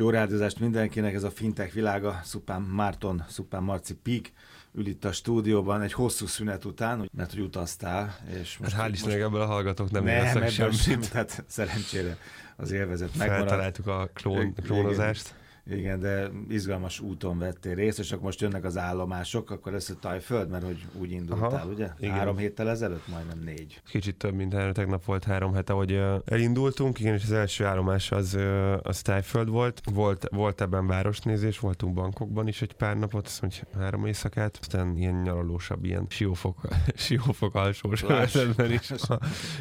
Jó rádiózást mindenkinek, ez a fintech világa, Szupán Márton, Szupán Marci Pík, ül itt a stúdióban egy hosszú szünet után, mert hogy utaztál. És most, hát hál' Istennek ebből a hallgatók nem, nem semmit. Sem, tehát szerencsére az élvezet megmaradt. Feltaláltuk a klón, klónozást. Igen. Igen, de izgalmas úton vettél részt, és akkor most jönnek az állomások, akkor ez a Tajföld, mert hogy úgy indultál, Aha, ugye? Igen. Három héttel ezelőtt, majdnem négy. Kicsit több, mint három, tegnap volt három hete, hogy elindultunk, igen, és az első állomás az, az Tajföld volt. volt. Volt ebben városnézés, voltunk bankokban is egy pár napot, azt mondja, három éjszakát, aztán ilyen nyaralósabb, ilyen siófok, siófok alsós is.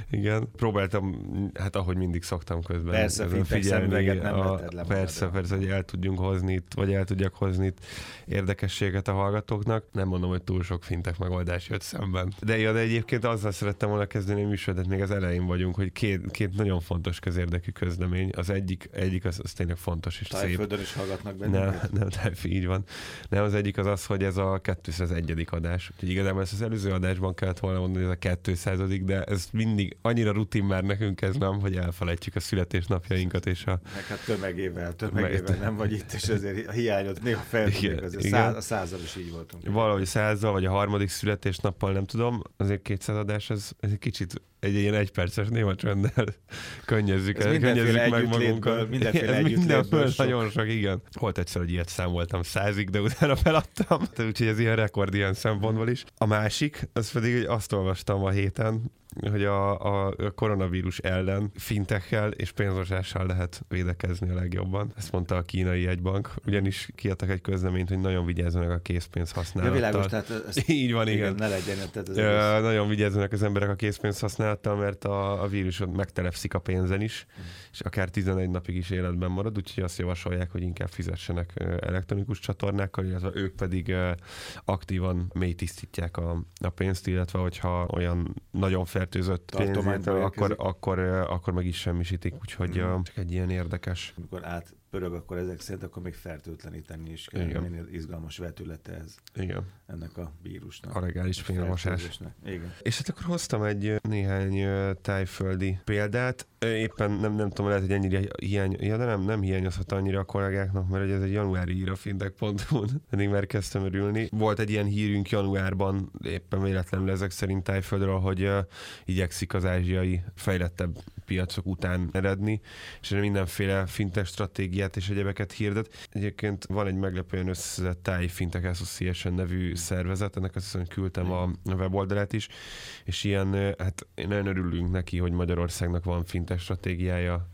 igen, próbáltam, hát ahogy mindig szoktam közben. Persze, figyelni, nem a, persze, persze, hogy el tudjunk hozni itt, vagy el tudjak hozni itt érdekességet a hallgatóknak. Nem mondom, hogy túl sok fintek megoldás jött szemben. De, ja, de egyébként azzal szerettem volna kezdeni a műsorodat, még az elején vagyunk, hogy két, két nagyon fontos közérdekű közlemény. Az egyik, egyik az, az tényleg fontos és Tájföldön szép. is hallgatnak bennünket. Nem, nem, így van. Nem, az egyik az az, hogy ez a 201. adás. Úgyhogy igazából ezt az előző adásban kellett volna mondani, hogy ez a 200 de ez mindig annyira rutin már nekünk ez nem, hogy elfelejtjük a születésnapjainkat és a... Meg hát tömegével, tömegével nem vagy itt, és ezért a hiányot néha feltudjuk, igen. Száz, a százal is így voltunk. Valahogy százal, vagy a harmadik születésnappal, nem tudom, azért 200 adás, ez, ez egy kicsit egy ilyen egyperces néma csönddel könnyezzük, el, könnyezzük meg magunkat. Mindenféle ez mindenféle sok. nagyon sok, igen. Volt egyszer, hogy ilyet számoltam százig, de utána feladtam, úgyhogy ez ilyen rekord ilyen szempontból is. A másik, az pedig, hogy azt olvastam a héten, hogy a, a koronavírus ellen fintekkel és pénzmosással lehet védekezni a legjobban. Ezt mondta a kínai egybank, ugyanis kiadtak egy közleményt, hogy nagyon vigyázzanak a készpénz használattal. Ja, világos, tehát ez, Így van, igen. igen. Ne legyen, tehát ez ja, nagyon vigyázzanak az emberek a készpénz használattal, mert a, a vírus megtelepszik a pénzen is, mm. és akár 11 napig is életben marad, úgyhogy azt javasolják, hogy inkább fizessenek elektronikus csatornákkal, illetve ők pedig aktívan mély tisztítják a, a pénzt, illetve hogyha olyan nagyon fel fertőzött pénzét, akkor, akkor, akkor meg is semmisítik, úgyhogy mm. csak egy ilyen érdekes. Amikor át pörög, akkor ezek szerint akkor még fertőtleníteni is kell. Igen. Minél izgalmas vetülete ez Igen. ennek a vírusnak. A regális pénzmosás. Igen. És hát akkor hoztam egy néhány tájföldi példát. Éppen nem, nem tudom, lehet, hogy ennyire hiány, ja, de nem, nem hiányozhat annyira a kollégáknak, mert ez egy januári hír a fintech.hu-n. Pedig már kezdtem örülni. Volt egy ilyen hírünk januárban, éppen véletlenül ezek szerint tájföldről, hogy uh, igyekszik az ázsiai fejlettebb piacok után eredni, és mindenféle fintech stratégiát és egyebeket hirdet. Egyébként van egy meglepően összeszedett Thai Fintech Association nevű szervezet, ennek azt hiszem, küldtem a weboldalát is, és ilyen, hát nagyon örülünk neki, hogy Magyarországnak van fintech stratégiája,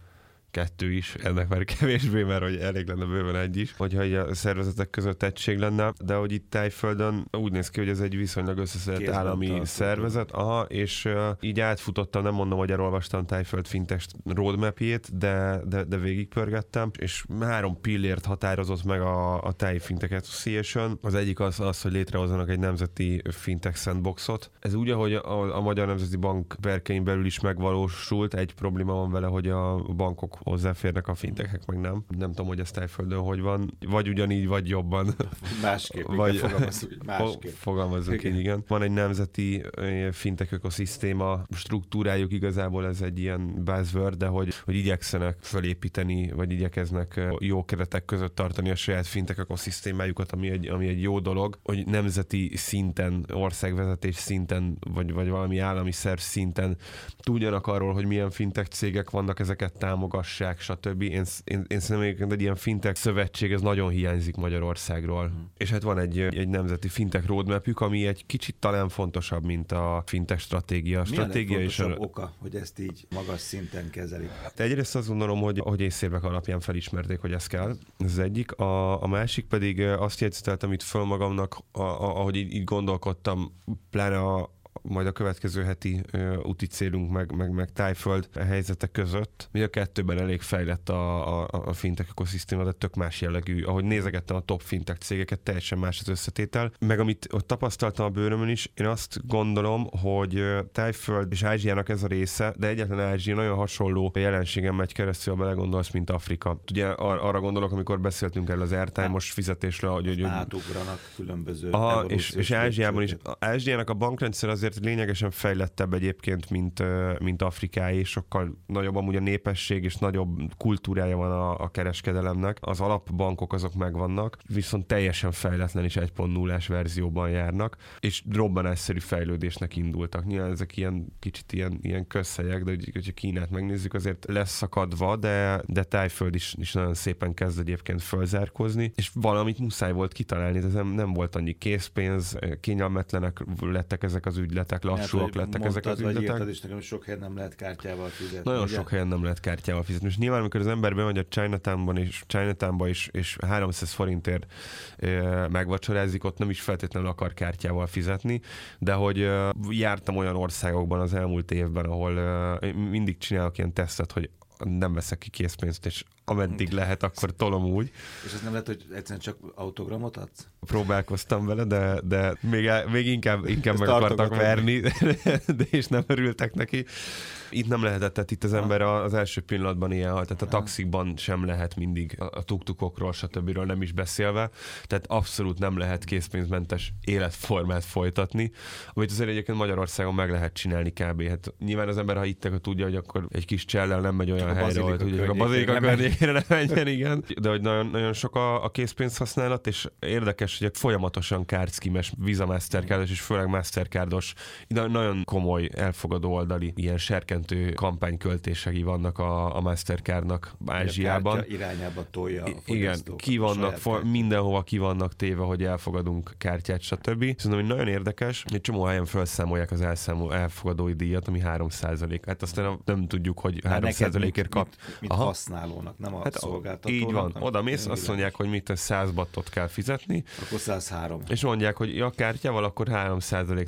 kettő is, ennek már kevésbé, mert hogy elég lenne bőven egy is, hogyha a szervezetek között egység lenne, de hogy itt Tájföldön úgy néz ki, hogy ez egy viszonylag összeszedett állami szervezet, aha, és uh, így átfutottam, nem mondom, hogy elolvastam Tájföld fintest roadmapjét, de, de, de végigpörgettem, és három pillért határozott meg a, a Thai Fintech Association. Az egyik az, az, hogy létrehozzanak egy nemzeti fintech sandboxot. Ez úgy, ahogy a, a Magyar Nemzeti Bank berkein belül is megvalósult, egy probléma van vele, hogy a bankok hozzáférnek a fintekek, meg nem. Nem tudom, hogy ez tájföldön hogy van. Vagy ugyanígy, vagy jobban. Másképp, vagy fogalmazunk, másképp. Fogalmazunk igen. így, igen. Van egy nemzeti fintek ökoszisztéma struktúrájuk, igazából ez egy ilyen buzzword, de hogy, hogy igyekszenek fölépíteni, vagy igyekeznek jó keretek között tartani a saját fintek ökoszisztémájukat, ami egy, ami egy jó dolog, hogy nemzeti szinten, országvezetés szinten, vagy, vagy valami állami szerv szinten tudjanak arról, hogy milyen fintek cégek vannak, ezeket támogass igazság, stb. Én, én, én szerintem egy ilyen fintech szövetség, ez nagyon hiányzik Magyarországról. Mm. És hát van egy, egy nemzeti fintech roadmapjük, ami egy kicsit talán fontosabb, mint a fintech stratégia. Mi stratégia is a oka, hogy ezt így magas szinten kezelik? Hát egyrészt azt gondolom, hogy, hogy észérvek alapján felismerték, hogy ez kell. Ez az egyik. A, a másik pedig azt jegyzeteltem itt föl magamnak, a, a, ahogy így, így gondolkodtam, pláne a, majd a következő heti uh, úti célunk meg, meg, meg tájföld helyzetek között. Mi a kettőben elég fejlett a, a, a fintech ökoszisztéma, de tök más jellegű. Ahogy nézegettem a top fintech cégeket, teljesen más az összetétel. Meg amit ott tapasztaltam a bőrömön is, én azt gondolom, hogy tájföld és Ázsiának ez a része, de egyetlen Ázsia nagyon hasonló jelenségen megy keresztül, ha belegondolsz, mint Afrika. Ugye ar- arra gondolok, amikor beszéltünk erről az airtime-os fizetésről, hogy, hogy átugranak különböző Aha, és, és Ázsiában is. Ázsiának a bankrendszer az azért lényegesen fejlettebb egyébként, mint, mint Afrikáé, sokkal nagyobb amúgy a népesség, és nagyobb kultúrája van a, a kereskedelemnek. Az alapbankok azok megvannak, viszont teljesen fejletlen és 1.0-ás verzióban járnak, és robbanásszerű fejlődésnek indultak. Nyilván ezek ilyen kicsit ilyen, ilyen közhelyek, de hogyha Kínát megnézzük, azért lesz szakadva, de, de Tájföld is, is nagyon szépen kezd egyébként fölzárkozni, és valamit muszáj volt kitalálni, ez nem, nem volt annyi készpénz, kényelmetlenek lettek ezek az ügyletek, lassúak hát, lettek ezek az ügyletek. Vagy is nekem, sok helyen nem lehet kártyával fizetni. Nagyon ugye? sok helyen nem lehet kártyával fizetni. És nyilván, amikor az ember bemegy a Chinatownban és Chinatownba is, és 300 forintért e, megvacsorázik, ott nem is feltétlenül akar kártyával fizetni, de hogy e, jártam olyan országokban az elmúlt évben, ahol e, mindig csinálok ilyen tesztet, hogy nem veszek ki készpénzt, és ameddig lehet, akkor tolom úgy. És ez nem lehet, hogy egyszerűen csak autogramot adsz? Próbálkoztam vele, de, de még, még inkább, inkább meg akartak verni, de és nem örültek neki. Itt nem lehetett, tehát itt az ember az első pillanatban ilyen halt, tehát a taxikban sem lehet mindig a tuktukokról, stb. nem is beszélve, tehát abszolút nem lehet készpénzmentes életformát folytatni, amit azért egyébként Magyarországon meg lehet csinálni kb. Hát nyilván az ember, ha itt tudja, hogy akkor egy kis csellel nem megy olyan helyre, hogy a bazilika környékére nem menjen, igen. De hogy nagyon, nagyon sok a, a készpénz használat, és érdekes, hogy folyamatosan kártszkimes, Visa Mastercardos és főleg Mastercardos, nagyon komoly elfogadó oldali ilyen serkent rettentő kampányköltései vannak a, a Mastercardnak Ázsiában. A irányába tolja a Igen, ki vannak, for, mindenhova ki vannak téve, hogy elfogadunk kártyát, stb. Szerintem, hogy nagyon érdekes, egy csomó helyen felszámolják az elszámol, elfogadói díjat, ami 3 Hát aztán nem tudjuk, hogy 3 ért kap. Mint, mint használónak, nem a hát, szolgáltatónak. Így van, oda mész, azt mondják, hogy mit 100 battot kell fizetni. Akkor 103. És mondják, hogy a kártyával akkor 3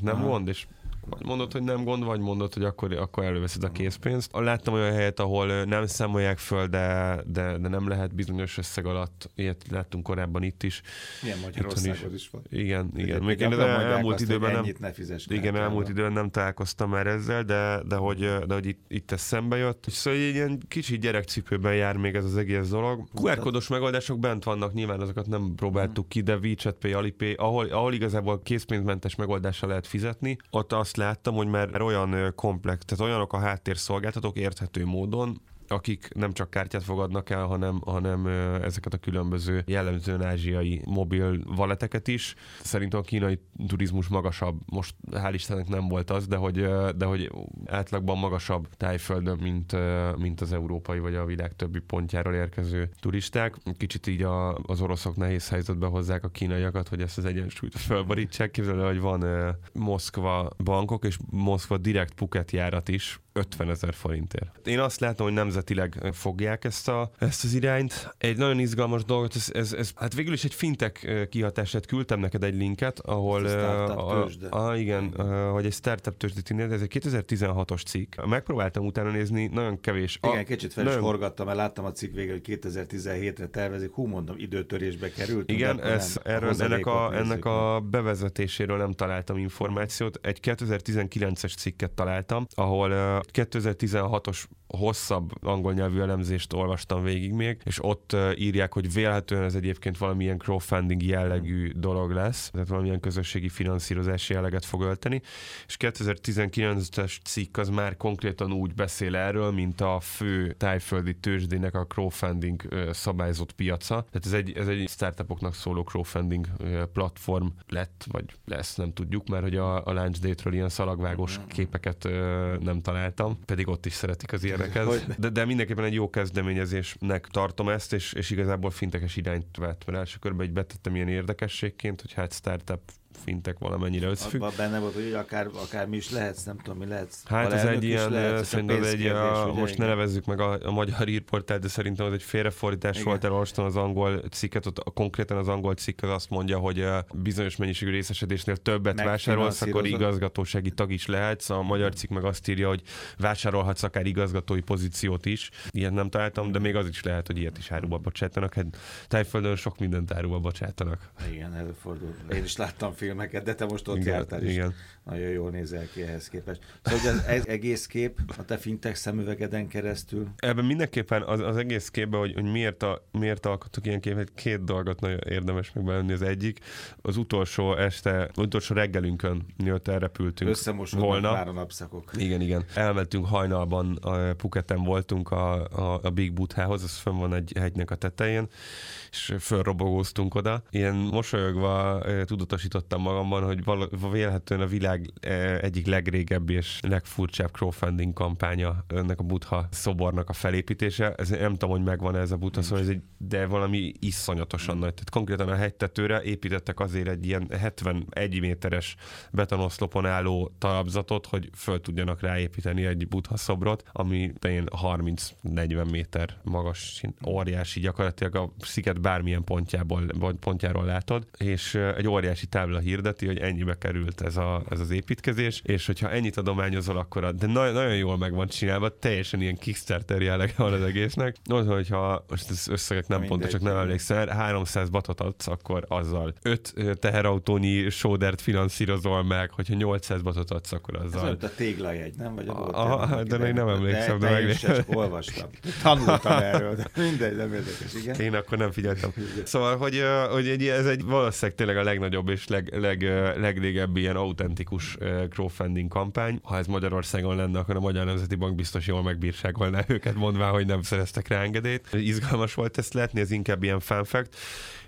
nem Aha. gond, és vagy mondod, hogy nem gond, vagy mondod, hogy akkor, akkor előveszed a készpénzt. Láttam olyan helyet, ahol nem számolják föl, de, de, de nem lehet bizonyos összeg alatt. Ilyet láttunk korábban itt is. Ilyen Magyarországon is. is van. Igen, igen. Még én elmúlt időben nem, ne igen, elmúlt időben nem találkoztam már ezzel, de, de hogy, de hogy itt, itt ez szembe jött. Szóval egy ilyen kicsi gyerekcipőben jár még ez az egész dolog. QR kódos megoldások bent vannak, nyilván azokat nem próbáltuk ki, de WeChat Pay, Alipay, ahol, ahol igazából készpénzmentes megoldással lehet fizetni, ott azt láttam, hogy már olyan komplex, tehát olyanok a háttérszolgáltatók érthető módon, akik nem csak kártyát fogadnak el, hanem, hanem ezeket a különböző jellemzően ázsiai mobil valeteket is. Szerintem a kínai turizmus magasabb, most hál' Istennek nem volt az, de hogy, de hogy átlagban magasabb tájföldön, mint, mint az európai vagy a világ többi pontjáról érkező turisták. Kicsit így a, az oroszok nehéz helyzetbe hozzák a kínaiakat, hogy ezt az egyensúlyt fölbarítsák. Képzelő, hogy van Moszkva bankok, és Moszkva direkt Phuket járat is, 50 ezer forintért. Én azt látom, hogy nemzetileg fogják ezt, a, ezt az irányt. Egy nagyon izgalmas dolgot, ez, ez, ez hát végül is egy fintek kihatását küldtem neked egy linket, ahol... A, a, a, igen, a, hogy egy startup tőzsdét indít, ez egy 2016-os cikk. Megpróbáltam utána nézni, nagyon kevés. Igen, a, kicsit fel is nagyon... forgattam, mert láttam a cikk végül, hogy 2017-re tervezik. Hú, mondom, időtörésbe került. Igen, ez, erről, ennek, a, ennek a bevezetéséről nem találtam információt. Egy 2019-es cikket találtam, ahol 2016-os hosszabb angol nyelvű elemzést olvastam végig még, és ott írják, hogy vélhetően ez egyébként valamilyen crowdfunding jellegű dolog lesz, tehát valamilyen közösségi finanszírozási jelleget fog ölteni, és 2019-es cikk az már konkrétan úgy beszél erről, mint a fő tájföldi tőzsdének a crowdfunding szabályzott piaca. Tehát ez egy, ez egy startupoknak szóló crowdfunding platform lett, vagy lesz, nem tudjuk, mert hogy a, a launch date-ről ilyen szalagvágós képeket nem találtam, pedig ott is szeretik az ilyen ilyeneket. De, de mindenképpen egy jó kezdeményezésnek tartom ezt, és, és igazából fintekes irányt vett, mert első körben egy betettem ilyen érdekességként, hogy hát startup fintek valamennyire összefügg. Abban benne volt, hogy akár, akár mi is lehetsz, nem tudom, mi lehetsz. Hát ez egy ilyen, lehet, szerintem egy, a, ugye, most igen. ne nevezzük meg a, a magyar írportál, de szerintem az egy félrefordítás igen. volt, elolvastam az angol cikket, ott a, konkrétan az angol cikk az azt mondja, hogy bizonyos mennyiségű részesedésnél többet vásárolsz, akkor igazgatósági tag is lehetsz. A magyar cikk meg azt írja, hogy vásárolhatsz akár igazgatói pozíciót is. Ilyet nem találtam, de még az is lehet, hogy ilyet is áruba bocsátanak. Hát tájföldön sok mindent áruba bocsátanak. Igen, előfordul. Én is láttam film filmeket, de te most ott Igen, jártál is. igen. Nagyon jól nézel ki ehhez képest. Szóval az ez egész kép a te fintech szemüvegeden keresztül. Ebben mindenképpen az, az egész képben, hogy, hogy miért, a, miért alkottuk ilyen képet, két dolgot nagyon érdemes megbelenni. Az egyik, az utolsó este, utolsó reggelünkön, mielőtt elrepültünk Összemosodnak volna. már a napszakok. Igen, igen. Elmentünk hajnalban, a Puketen voltunk a, a, a Big Buthához, az fönn van egy hegynek a tetején, és fölrobogóztunk oda. Ilyen mosolyogva eh, tudatosítottam magamban, hogy val- vélhetően a világ eh, egyik legrégebbi és legfurcsább crowdfunding kampánya ennek a Butha szobornak a felépítése. Ez, nem tudom, hogy megvan ez a Butha szobor, ez egy, de valami iszonyatosan nagy. Tehát konkrétan a hegytetőre építettek azért egy ilyen 71 méteres betonoszlopon álló talapzatot, hogy föl tudjanak ráépíteni egy Butha szobrot, ami ilyen 30-40 méter magas, óriási, gyakorlatilag a sziget bármilyen pontjából, vagy pontjáról látod, és ö, egy óriási tábla hirdeti, hogy ennyibe került ez, a, ez az építkezés, és hogyha ennyit adományozol, akkor a, de na, nagyon jól meg van csinálva, teljesen ilyen Kickstarter jellege van az egésznek. Az, hogyha most az összegek nem Mindegy. pontosak, nem emlékszem, 300 batot adsz, akkor azzal 5 teherautónyi sódert finanszírozol meg, hogyha 800 batot adsz, akkor Ez azzal. mint a téglajegy, nem? Vagy a Aha, tényleg, de még nem emlékszem, de de, de meg- olvastam. Tanultam erről, de mindegy, nem érdekes, igen. Én akkor nem figyeltem. Szóval, hogy, hogy egy, ez egy valószínűleg tényleg a legnagyobb és leg, leg, ö, legrégebbi ilyen autentikus crowdfunding kampány. Ha ez Magyarországon lenne, akkor a Magyar Nemzeti Bank biztos jól megbírságolná őket, mondván, hogy nem szereztek rá engedélyt. Izgalmas volt ezt látni, ez inkább ilyen fun fact.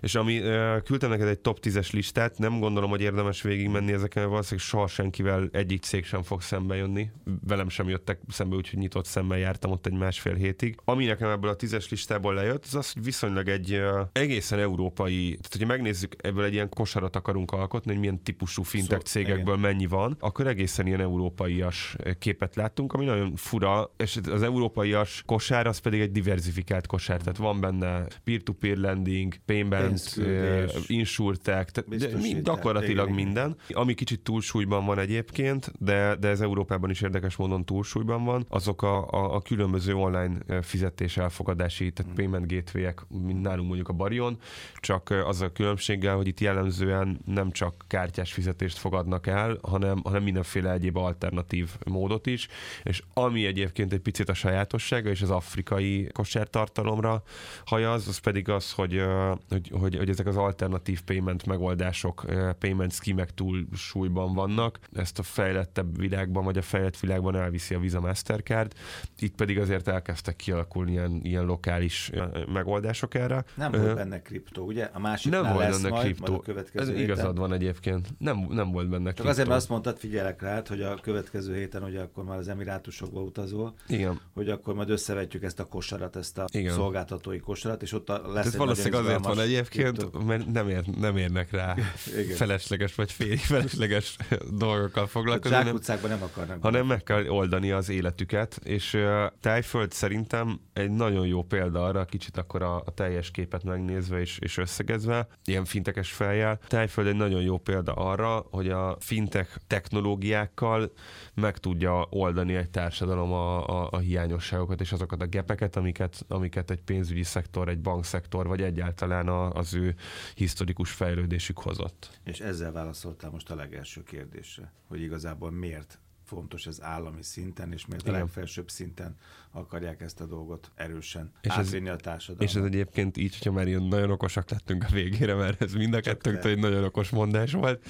És ami küldtem neked egy top 10-es listát, nem gondolom, hogy érdemes végigmenni ezeken, mert valószínűleg soha senkivel egyik cég sem fog szembe jönni. Velem sem jöttek szembe, úgyhogy nyitott szemmel jártam ott egy másfél hétig. Ami nekem ebből a tízes listából lejött, az az, hogy viszonylag egy egészen európai, tehát hogyha megnézzük, ebből egy ilyen kosarat akarunk alkotni, hogy milyen típusú fintech Szó- cégekből mennyi van, akkor egészen ilyen európaias képet láttunk, ami nagyon fura, és az európaias kosár az pedig egy diversifikált kosár, tehát van benne peer-to-peer lending, payment, Uh, insurtech, tehát de biztosítás, mi, gyakorlatilag igen, minden. Ami kicsit túlsúlyban van egyébként, de, de ez Európában is érdekes módon túlsúlyban van, azok a, a, a különböző online fizetés elfogadási, tehát payment gateway-ek, mint nálunk mondjuk a Barion, csak az a különbséggel, hogy itt jellemzően nem csak kártyás fizetést fogadnak el, hanem, hanem mindenféle egyéb alternatív módot is, és ami egyébként egy picit a sajátossága, és az afrikai kosártartalomra hajaz, az pedig az, hogy, hogy, hogy, hogy ezek az alternatív payment megoldások, ö, payment schemek túl súlyban vannak. Ezt a fejlettebb világban, vagy a fejlett világban elviszi a Visa Mastercard. Itt pedig azért elkezdtek kialakulni ilyen, ilyen lokális ö, megoldások erre. Nem volt benne kriptó, ugye? A másik nem volt benne majd, kriptó. majd a következő Ez héten. igazad van egyébként. Nem, nem volt benne Csak kriptó. azért, mert azt mondtad, figyelek rád, hogy a következő héten, ugye akkor már az Emirátusokba utazol, Igen. hogy akkor majd összevetjük ezt a kosarat, ezt a Igen. szolgáltatói kosarat, és ott lesz Tehát egy valószínűleg azért van izgalmas egyébként, mert nem, ér, nem érnek rá Igen. felesleges vagy félig felesleges dolgokkal A foglalkozni, hanem, zsákutcákban nem akarnak. hanem meg kell oldani az életüket, és uh, Tájföld szerintem egy nagyon jó példa arra, kicsit akkor a, a teljes képet megnézve és, és összegezve, ilyen fintekes feljel. Tájföld egy nagyon jó példa arra, hogy a fintech technológiákkal meg tudja oldani egy társadalom a, a, a hiányosságokat és azokat a gepeket, amiket, amiket egy pénzügyi szektor, egy bankszektor, vagy egyáltalán a, az ő historikus fejlődésük hozott. És ezzel válaszoltál most a legelső kérdésre, hogy igazából miért fontos ez állami szinten, és miért a legfelsőbb szinten akarják ezt a dolgot erősen És ez- a társadalomba. És ez egyébként így, hogyha már ilyen nagyon okosak lettünk a végére, mert ez mind a kettőnktől egy nagyon okos mondás volt,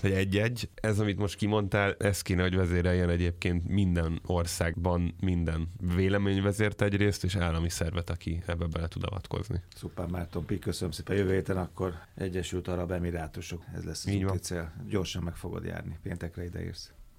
hogy egy-egy. Ez, amit most kimondtál, ez kéne, hogy vezéreljen egyébként minden országban minden véleményvezért egyrészt, és állami szervet, aki ebbe bele tud avatkozni. Szuper Márton Pi, köszönöm szépen. Jövő héten akkor Egyesült Arab Emirátusok. Ez lesz az cél. Gyorsan meg fogod járni. Péntekre ideérsz.